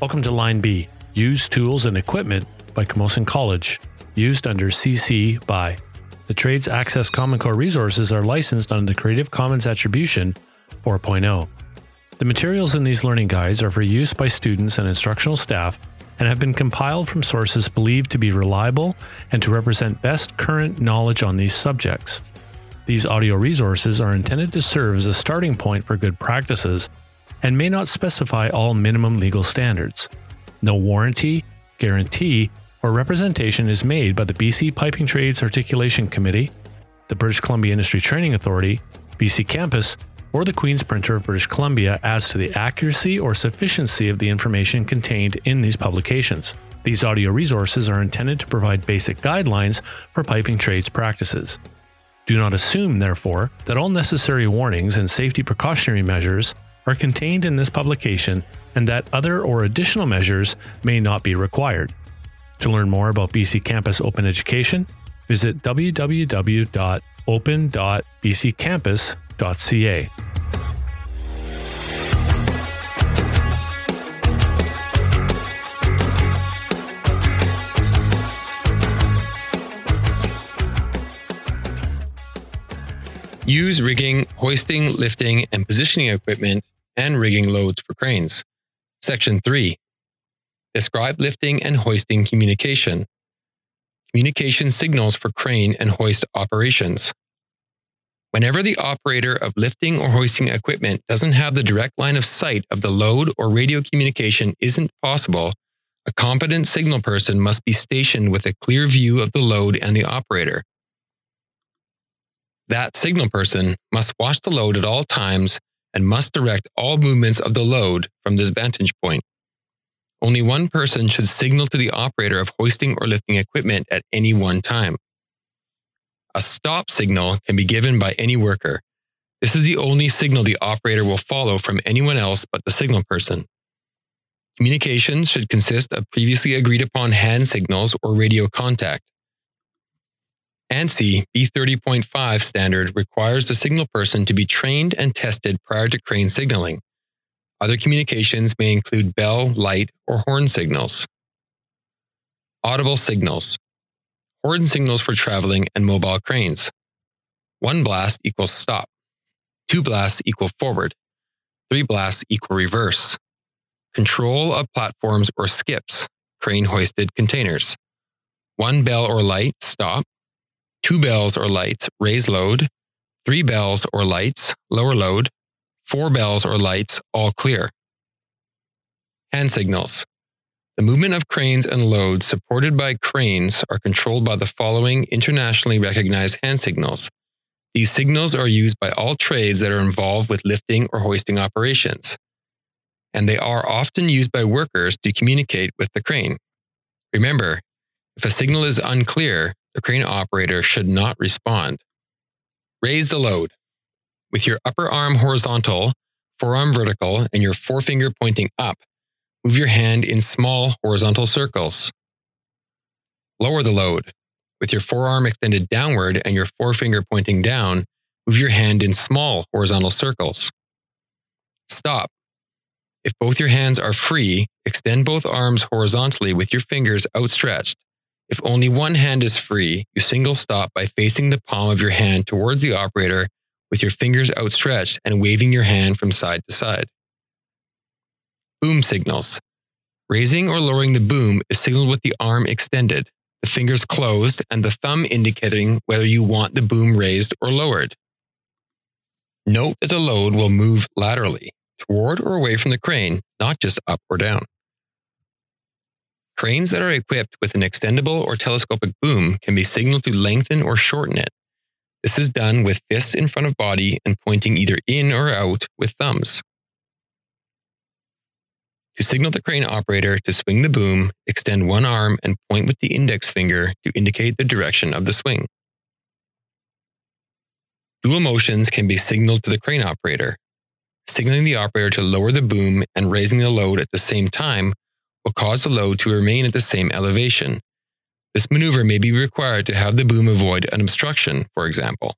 Welcome to Line B, Used Tools and Equipment by Camosun College, used under CC by. The Trades Access Common Core resources are licensed under the Creative Commons Attribution 4.0. The materials in these learning guides are for use by students and instructional staff and have been compiled from sources believed to be reliable and to represent best current knowledge on these subjects. These audio resources are intended to serve as a starting point for good practices and may not specify all minimum legal standards. No warranty, guarantee, or representation is made by the BC Piping Trades Articulation Committee, the British Columbia Industry Training Authority, BC Campus, or the Queen's Printer of British Columbia as to the accuracy or sufficiency of the information contained in these publications. These audio resources are intended to provide basic guidelines for piping trades practices. Do not assume, therefore, that all necessary warnings and safety precautionary measures are contained in this publication and that other or additional measures may not be required. To learn more about BC Campus Open Education, visit www.open.bccampus.ca. Use rigging, hoisting, lifting, and positioning equipment and rigging loads for cranes. Section 3. Describe lifting and hoisting communication. Communication signals for crane and hoist operations. Whenever the operator of lifting or hoisting equipment doesn't have the direct line of sight of the load or radio communication isn't possible, a competent signal person must be stationed with a clear view of the load and the operator. That signal person must watch the load at all times and must direct all movements of the load from this vantage point. Only one person should signal to the operator of hoisting or lifting equipment at any one time. A stop signal can be given by any worker. This is the only signal the operator will follow from anyone else but the signal person. Communications should consist of previously agreed upon hand signals or radio contact. ANSI B30.5 standard requires the signal person to be trained and tested prior to crane signaling. Other communications may include bell, light, or horn signals. Audible signals. Horn signals for traveling and mobile cranes. One blast equals stop. Two blasts equal forward. Three blasts equal reverse. Control of platforms or skips, crane hoisted containers. One bell or light, stop two bells or lights, raise load, three bells or lights, lower load, four bells or lights, all clear. Hand signals. The movement of cranes and loads supported by cranes are controlled by the following internationally recognized hand signals. These signals are used by all trades that are involved with lifting or hoisting operations, and they are often used by workers to communicate with the crane. Remember, if a signal is unclear, the crane operator should not respond. Raise the load. With your upper arm horizontal, forearm vertical, and your forefinger pointing up, move your hand in small horizontal circles. Lower the load. With your forearm extended downward and your forefinger pointing down, move your hand in small horizontal circles. Stop. If both your hands are free, extend both arms horizontally with your fingers outstretched. If only one hand is free, you single stop by facing the palm of your hand towards the operator with your fingers outstretched and waving your hand from side to side. Boom signals. Raising or lowering the boom is signaled with the arm extended, the fingers closed, and the thumb indicating whether you want the boom raised or lowered. Note that the load will move laterally, toward or away from the crane, not just up or down. Cranes that are equipped with an extendable or telescopic boom can be signaled to lengthen or shorten it. This is done with fists in front of body and pointing either in or out with thumbs. To signal the crane operator to swing the boom, extend one arm and point with the index finger to indicate the direction of the swing. Dual motions can be signaled to the crane operator. Signaling the operator to lower the boom and raising the load at the same time will cause the load to remain at the same elevation. This maneuver may be required to have the boom avoid an obstruction, for example.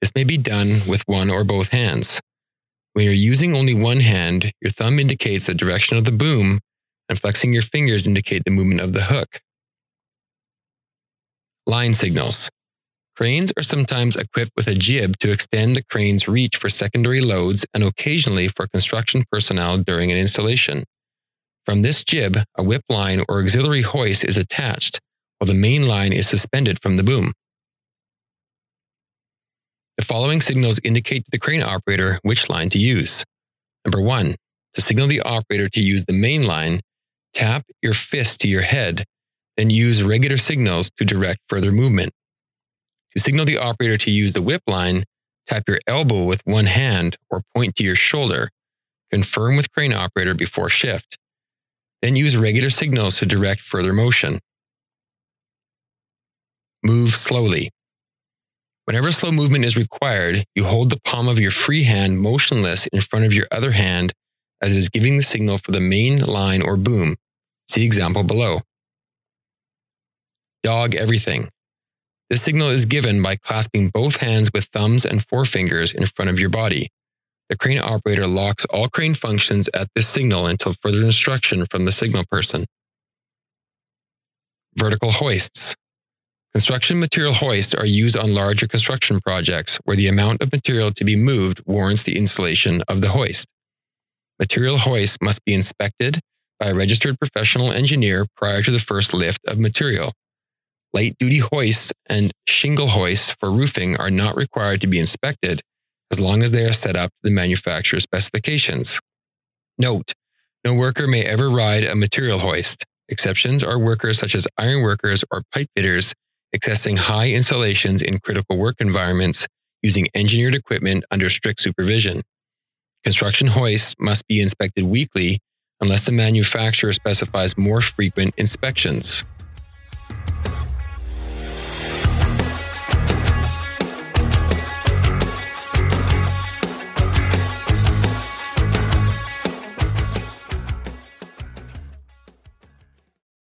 This may be done with one or both hands. When you're using only one hand, your thumb indicates the direction of the boom, and flexing your fingers indicate the movement of the hook. Line signals. Cranes are sometimes equipped with a jib to extend the crane's reach for secondary loads and occasionally for construction personnel during an installation. From this jib, a whip line or auxiliary hoist is attached, while the main line is suspended from the boom. The following signals indicate to the crane operator which line to use. Number one, to signal the operator to use the main line, tap your fist to your head, then use regular signals to direct further movement. To signal the operator to use the whip line, tap your elbow with one hand or point to your shoulder. Confirm with crane operator before shift. Then use regular signals to direct further motion. Move slowly. Whenever slow movement is required, you hold the palm of your free hand motionless in front of your other hand as it is giving the signal for the main line or boom. See example below. Dog everything. This signal is given by clasping both hands with thumbs and forefingers in front of your body. The crane operator locks all crane functions at this signal until further instruction from the signal person. Vertical hoists. Construction material hoists are used on larger construction projects where the amount of material to be moved warrants the installation of the hoist. Material hoists must be inspected by a registered professional engineer prior to the first lift of material. Light duty hoists and shingle hoists for roofing are not required to be inspected as long as they are set up to the manufacturer's specifications. Note, no worker may ever ride a material hoist. Exceptions are workers such as iron workers or pipe fitters accessing high installations in critical work environments using engineered equipment under strict supervision. Construction hoists must be inspected weekly unless the manufacturer specifies more frequent inspections.